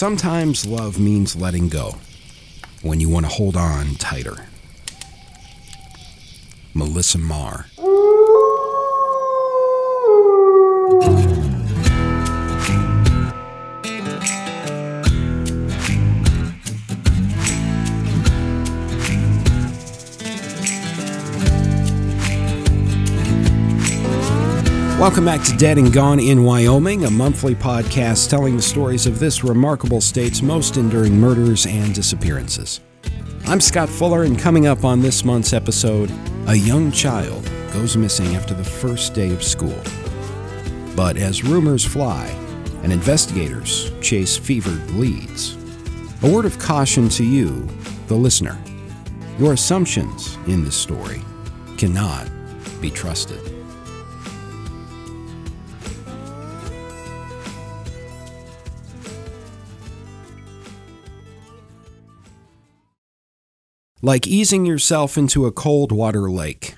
Sometimes love means letting go when you want to hold on tighter. Melissa Marr. Welcome back to Dead and Gone in Wyoming, a monthly podcast telling the stories of this remarkable state's most enduring murders and disappearances. I'm Scott Fuller, and coming up on this month's episode, a young child goes missing after the first day of school. But as rumors fly and investigators chase fevered leads, a word of caution to you, the listener. Your assumptions in this story cannot be trusted. Like easing yourself into a cold water lake.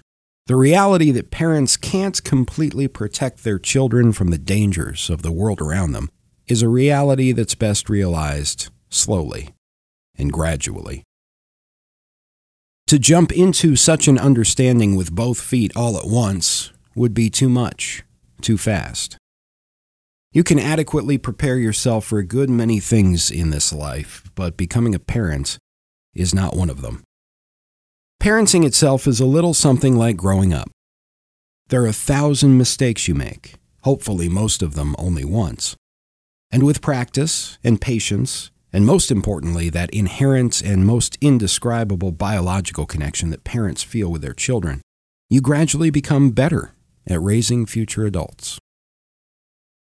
The reality that parents can't completely protect their children from the dangers of the world around them is a reality that's best realized slowly and gradually. To jump into such an understanding with both feet all at once would be too much, too fast. You can adequately prepare yourself for a good many things in this life, but becoming a parent is not one of them. Parenting itself is a little something like growing up. There are a thousand mistakes you make, hopefully, most of them only once. And with practice and patience, and most importantly, that inherent and most indescribable biological connection that parents feel with their children, you gradually become better at raising future adults.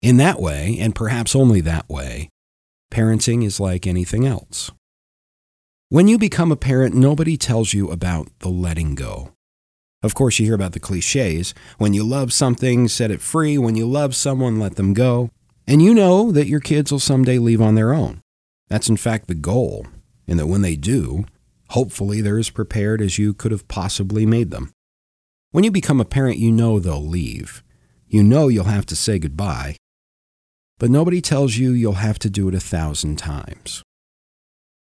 In that way, and perhaps only that way, parenting is like anything else. When you become a parent, nobody tells you about the letting go. Of course, you hear about the cliches. When you love something, set it free. When you love someone, let them go. And you know that your kids will someday leave on their own. That's in fact the goal, and that when they do, hopefully they're as prepared as you could have possibly made them. When you become a parent, you know they'll leave. You know you'll have to say goodbye. But nobody tells you you'll have to do it a thousand times.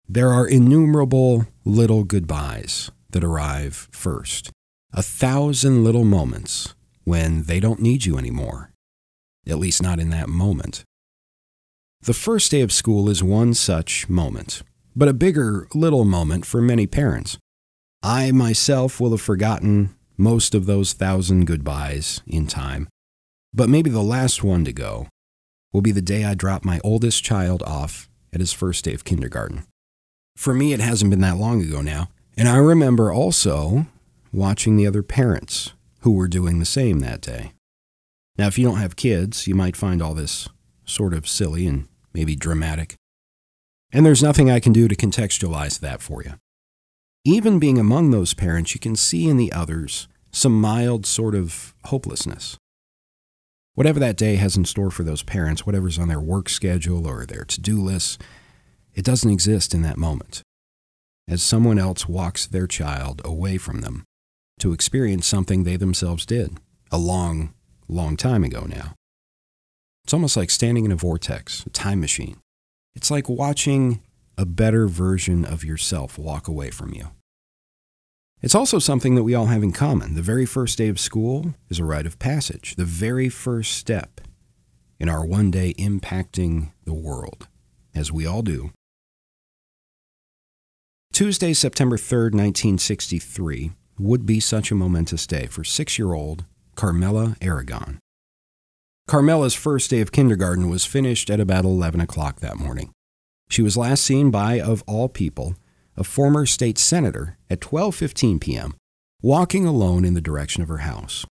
There are innumerable little goodbyes that arrive first. A thousand little moments when they don't need you anymore, at least not in that moment. The first day of school is one such moment, but a bigger little moment for many parents. I myself will have forgotten most of those thousand goodbyes in time, but maybe the last one to go will be the day I drop my oldest child off at his first day of kindergarten. For me, it hasn't been that long ago now. And I remember also watching the other parents who were doing the same that day. Now, if you don't have kids, you might find all this sort of silly and maybe dramatic. And there's nothing I can do to contextualize that for you. Even being among those parents, you can see in the others some mild sort of hopelessness. Whatever that day has in store for those parents, whatever's on their work schedule or their to do list, it doesn't exist in that moment. As someone else walks their child away from them to experience something they themselves did a long, long time ago now. It's almost like standing in a vortex, a time machine. It's like watching a better version of yourself walk away from you. It's also something that we all have in common. The very first day of school is a rite of passage, the very first step in our one day impacting the world, as we all do Tuesday, September 3rd, 1963, would be such a momentous day for six year old Carmella Aragon. Carmella's first day of kindergarten was finished at about 11 o'clock that morning. She was last seen by, of all people, a former state senator at 12:15 p.m., walking alone in the direction of her house.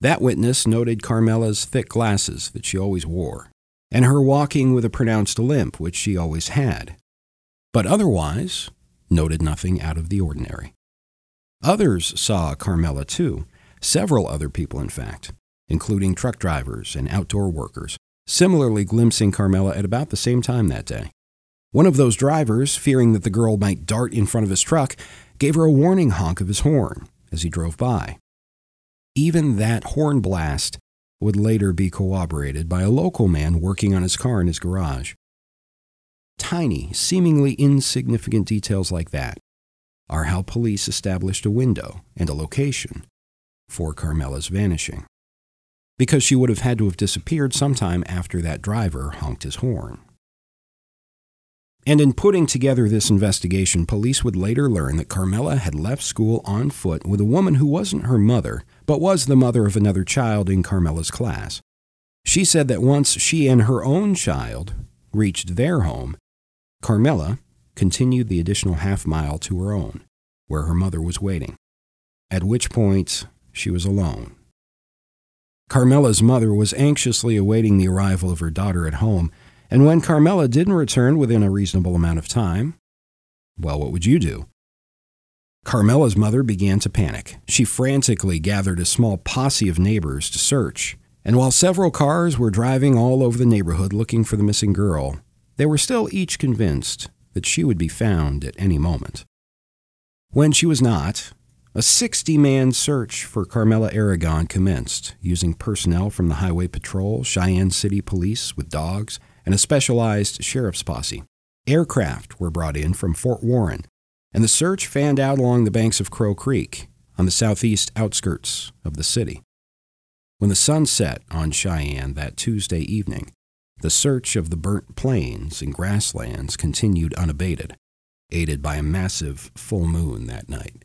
That witness noted Carmella's thick glasses that she always wore, and her walking with a pronounced limp which she always had. But otherwise, noted nothing out of the ordinary. Others saw Carmella too, several other people, in fact, including truck drivers and outdoor workers, similarly glimpsing Carmella at about the same time that day. One of those drivers, fearing that the girl might dart in front of his truck, gave her a warning honk of his horn as he drove by. Even that horn blast would later be corroborated by a local man working on his car in his garage. Tiny, seemingly insignificant details like that are how police established a window and a location for Carmella's vanishing. Because she would have had to have disappeared sometime after that driver honked his horn. And in putting together this investigation, police would later learn that Carmella had left school on foot with a woman who wasn't her mother, but was the mother of another child in Carmella's class. She said that once she and her own child reached their home, Carmella continued the additional half mile to her own, where her mother was waiting, at which point she was alone. Carmella's mother was anxiously awaiting the arrival of her daughter at home and when Carmella didn't return within a reasonable amount of time, well, what would you do? Carmella's mother began to panic. She frantically gathered a small posse of neighbors to search. And while several cars were driving all over the neighborhood looking for the missing girl, they were still each convinced that she would be found at any moment. When she was not, a 60 man search for Carmella Aragon commenced, using personnel from the Highway Patrol, Cheyenne City Police with dogs, and a specialized sheriff's posse. Aircraft were brought in from Fort Warren, and the search fanned out along the banks of Crow Creek on the southeast outskirts of the city. When the sun set on Cheyenne that Tuesday evening, the search of the burnt plains and grasslands continued unabated, aided by a massive full moon that night.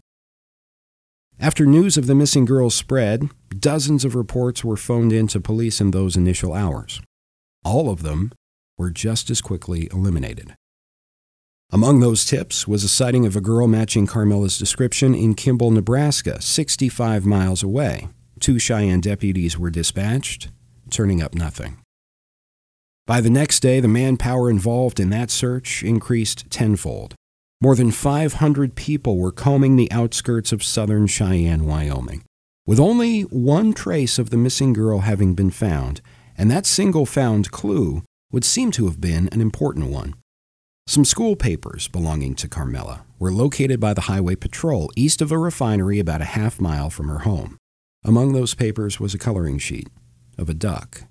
After news of the missing girl spread, dozens of reports were phoned in to police in those initial hours. All of them were just as quickly eliminated. Among those tips was a sighting of a girl matching Carmella's description in Kimball, Nebraska, 65 miles away. Two Cheyenne deputies were dispatched, turning up nothing. By the next day, the manpower involved in that search increased tenfold. More than 500 people were combing the outskirts of southern Cheyenne, Wyoming, with only one trace of the missing girl having been found, and that single found clue would seem to have been an important one. Some school papers belonging to Carmella were located by the Highway Patrol east of a refinery about a half mile from her home. Among those papers was a coloring sheet of a duck,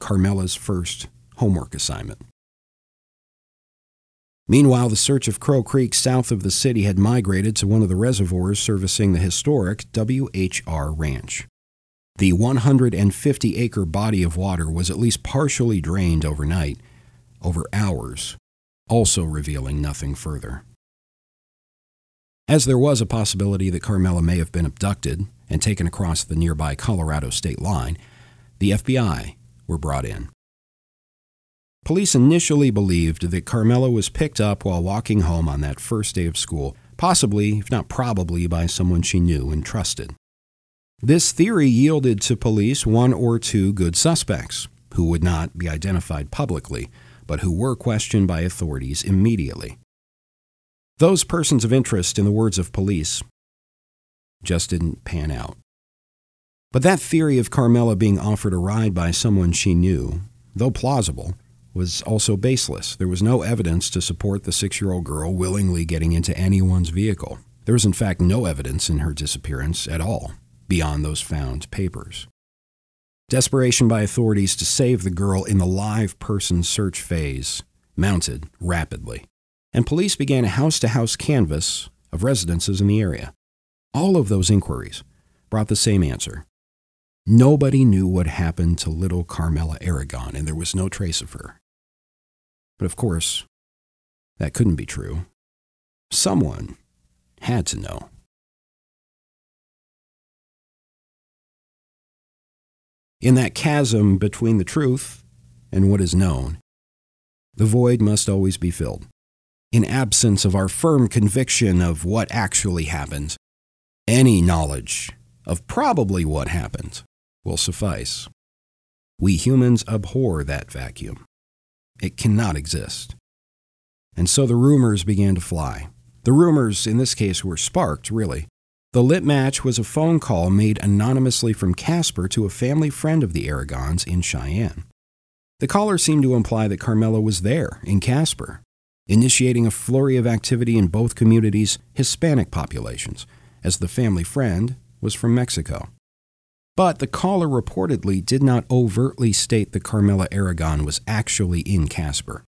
Carmella's first homework assignment. Meanwhile, the search of Crow Creek south of the city had migrated to one of the reservoirs servicing the historic WHR Ranch. The 150 acre body of water was at least partially drained overnight, over hours, also revealing nothing further. As there was a possibility that Carmella may have been abducted and taken across the nearby Colorado state line, the FBI were brought in. Police initially believed that Carmella was picked up while walking home on that first day of school, possibly, if not probably, by someone she knew and trusted. This theory yielded to police one or two good suspects, who would not be identified publicly, but who were questioned by authorities immediately. Those persons of interest, in the words of police, just didn't pan out. But that theory of Carmella being offered a ride by someone she knew, though plausible, was also baseless. There was no evidence to support the six year old girl willingly getting into anyone's vehicle. There was, in fact, no evidence in her disappearance at all beyond those found papers. Desperation by authorities to save the girl in the live person search phase mounted rapidly, and police began a house to house canvass of residences in the area. All of those inquiries brought the same answer. Nobody knew what happened to little Carmella Aragon, and there was no trace of her. But of course, that couldn't be true. Someone had to know. In that chasm between the truth and what is known, the void must always be filled. In absence of our firm conviction of what actually happened, any knowledge of probably what happened will suffice. We humans abhor that vacuum. It cannot exist. And so the rumors began to fly. The rumors, in this case, were sparked, really, the lit match was a phone call made anonymously from Casper to a family friend of the Aragons in Cheyenne. The caller seemed to imply that Carmella was there in Casper, initiating a flurry of activity in both communities' Hispanic populations, as the family friend was from Mexico. But the caller reportedly did not overtly state that Carmella Aragon was actually in Casper.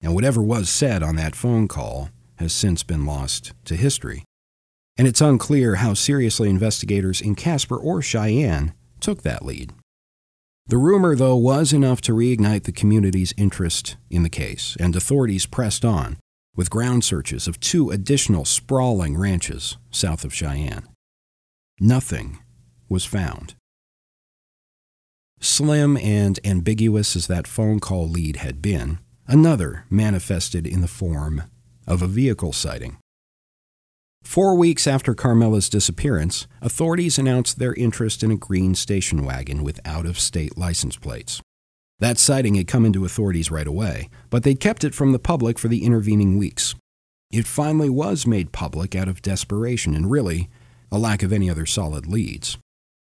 and whatever was said on that phone call has since been lost to history. And it's unclear how seriously investigators in Casper or Cheyenne took that lead. The rumor, though, was enough to reignite the community's interest in the case, and authorities pressed on with ground searches of two additional sprawling ranches south of Cheyenne. Nothing was found. Slim and ambiguous as that phone call lead had been, another manifested in the form of a vehicle sighting. Four weeks after Carmella's disappearance, authorities announced their interest in a green station wagon with out of state license plates. That sighting had come into authorities right away, but they'd kept it from the public for the intervening weeks. It finally was made public out of desperation and really a lack of any other solid leads.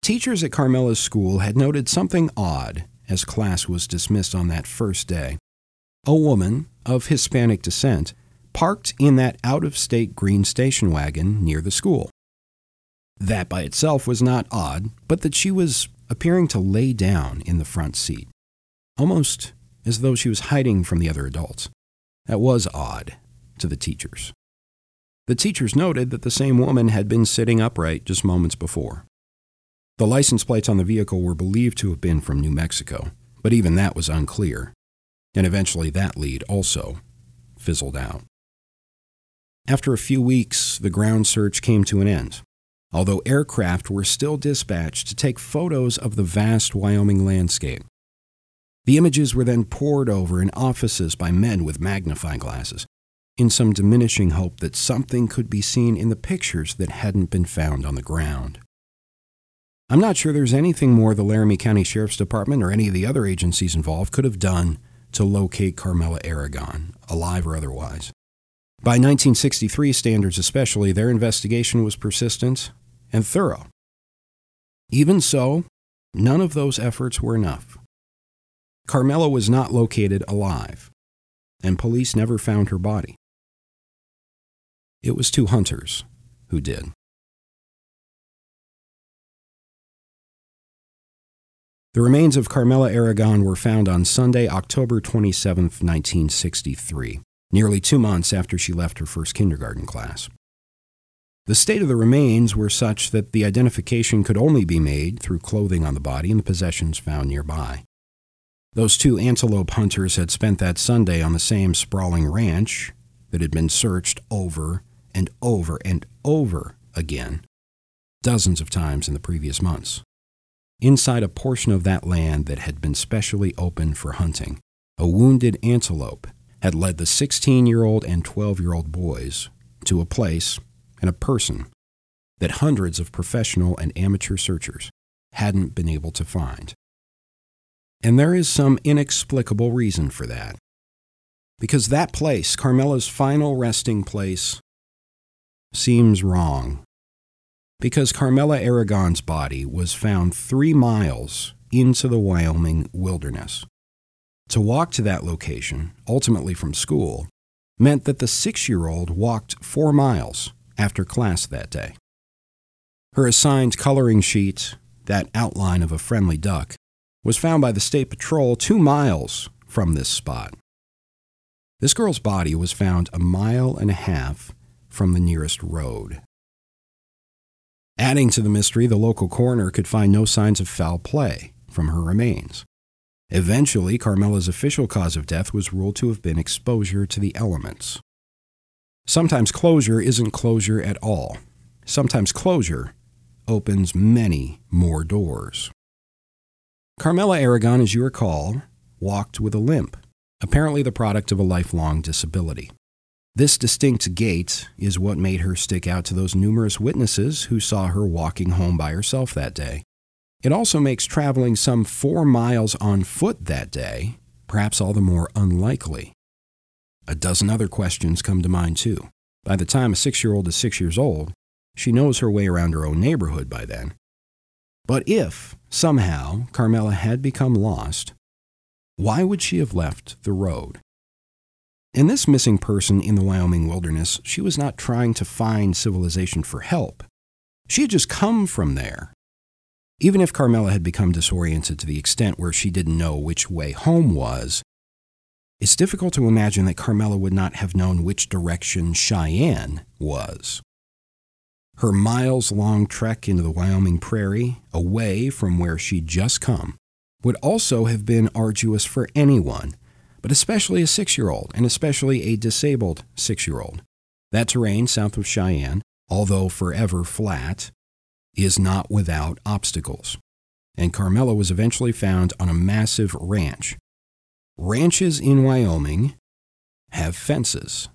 Teachers at Carmella's school had noted something odd as class was dismissed on that first day. A woman of Hispanic descent parked in that out of state green station wagon near the school. That by itself was not odd, but that she was appearing to lay down in the front seat, almost as though she was hiding from the other adults. That was odd to the teachers. The teachers noted that the same woman had been sitting upright just moments before. The license plates on the vehicle were believed to have been from New Mexico, but even that was unclear, and eventually that lead also fizzled out. After a few weeks, the ground search came to an end, although aircraft were still dispatched to take photos of the vast Wyoming landscape. The images were then pored over in offices by men with magnifying glasses, in some diminishing hope that something could be seen in the pictures that hadn't been found on the ground. I'm not sure there's anything more the Laramie County Sheriff's Department or any of the other agencies involved could have done to locate Carmella Aragon, alive or otherwise. By 1963 standards, especially, their investigation was persistent and thorough. Even so, none of those efforts were enough. Carmella was not located alive, and police never found her body. It was two hunters who did. The remains of Carmella Aragon were found on Sunday, October 27, 1963, nearly two months after she left her first kindergarten class. The state of the remains were such that the identification could only be made through clothing on the body and the possessions found nearby. Those two antelope hunters had spent that Sunday on the same sprawling ranch that had been searched over and over and over again, dozens of times in the previous months. Inside a portion of that land that had been specially opened for hunting, a wounded antelope had led the 16 year old and 12 year old boys to a place and a person that hundreds of professional and amateur searchers hadn't been able to find. And there is some inexplicable reason for that. Because that place, Carmella's final resting place, seems wrong because Carmella Aragon's body was found three miles into the Wyoming wilderness. To walk to that location, ultimately from school, meant that the six year old walked four miles after class that day. Her assigned coloring sheet, that outline of a friendly duck, was found by the State Patrol two miles from this spot. This girl's body was found a mile and a half from the nearest road. Adding to the mystery, the local coroner could find no signs of foul play from her remains. Eventually, Carmella's official cause of death was ruled to have been exposure to the elements. Sometimes closure isn't closure at all. Sometimes closure opens many more doors. Carmella Aragon, as you recall, walked with a limp, apparently the product of a lifelong disability. This distinct gait is what made her stick out to those numerous witnesses who saw her walking home by herself that day. It also makes traveling some four miles on foot that day perhaps all the more unlikely. A dozen other questions come to mind, too. By the time a six year old is six years old, she knows her way around her own neighborhood by then. But if, somehow, Carmella had become lost, why would she have left the road? In this missing person in the Wyoming wilderness, she was not trying to find civilization for help. She had just come from there. Even if Carmella had become disoriented to the extent where she didn't know which way home was, it's difficult to imagine that Carmella would not have known which direction Cheyenne was. Her miles long trek into the Wyoming prairie, away from where she'd just come, would also have been arduous for anyone, but especially a six year old, and especially a disabled six year old. That terrain south of Cheyenne, although forever flat, is not without obstacles. And Carmella was eventually found on a massive ranch. Ranches in Wyoming have fences,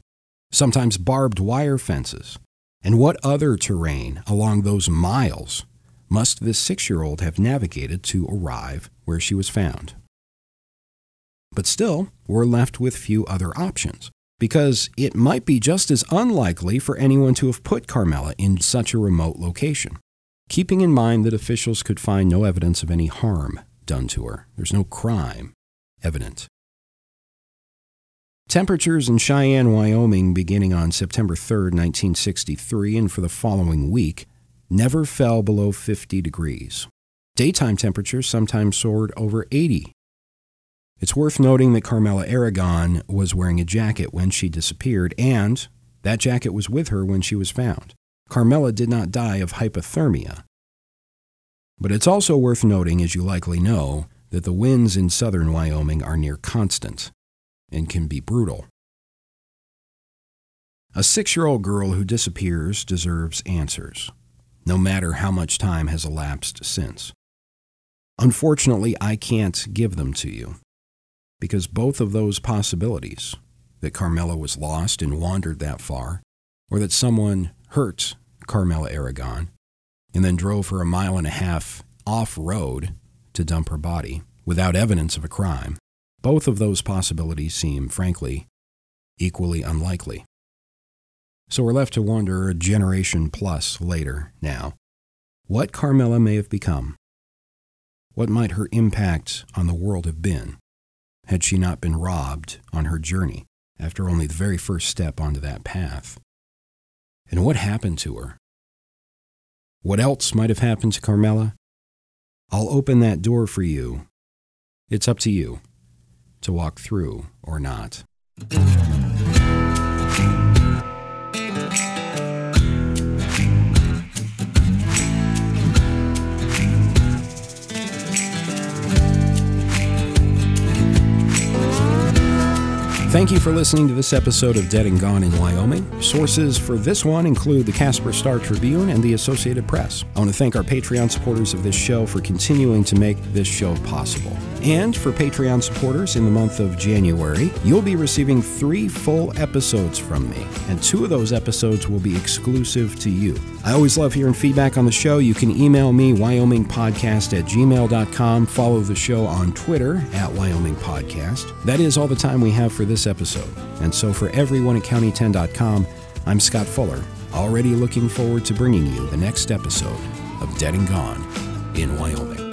sometimes barbed wire fences. And what other terrain along those miles must this six year old have navigated to arrive where she was found? But still, we're left with few other options, because it might be just as unlikely for anyone to have put Carmella in such a remote location keeping in mind that officials could find no evidence of any harm done to her. There's no crime evident. Temperatures in Cheyenne, Wyoming, beginning on September 3, 1963, and for the following week, never fell below 50 degrees. Daytime temperatures sometimes soared over 80. It's worth noting that Carmella Aragon was wearing a jacket when she disappeared, and that jacket was with her when she was found. Carmella did not die of hypothermia. But it's also worth noting, as you likely know, that the winds in southern Wyoming are near constant and can be brutal. A six year old girl who disappears deserves answers, no matter how much time has elapsed since. Unfortunately, I can't give them to you, because both of those possibilities that Carmella was lost and wandered that far, or that someone hurt Carmella Aragon, and then drove her a mile and a half off road to dump her body without evidence of a crime. Both of those possibilities seem, frankly, equally unlikely. So we're left to wonder a generation plus later now what Carmella may have become. What might her impact on the world have been had she not been robbed on her journey after only the very first step onto that path? And what happened to her? What else might have happened to Carmella? I'll open that door for you. It's up to you to walk through or not. Thank you for listening to this episode of Dead and Gone in Wyoming. Sources for this one include the Casper Star Tribune and the Associated Press. I want to thank our Patreon supporters of this show for continuing to make this show possible. And for Patreon supporters in the month of January, you'll be receiving three full episodes from me, and two of those episodes will be exclusive to you. I always love hearing feedback on the show. You can email me, wyomingpodcast at gmail.com. Follow the show on Twitter at Wyoming Podcast. That is all the time we have for this episode. And so for everyone at county10.com, I'm Scott Fuller, already looking forward to bringing you the next episode of Dead and Gone in Wyoming.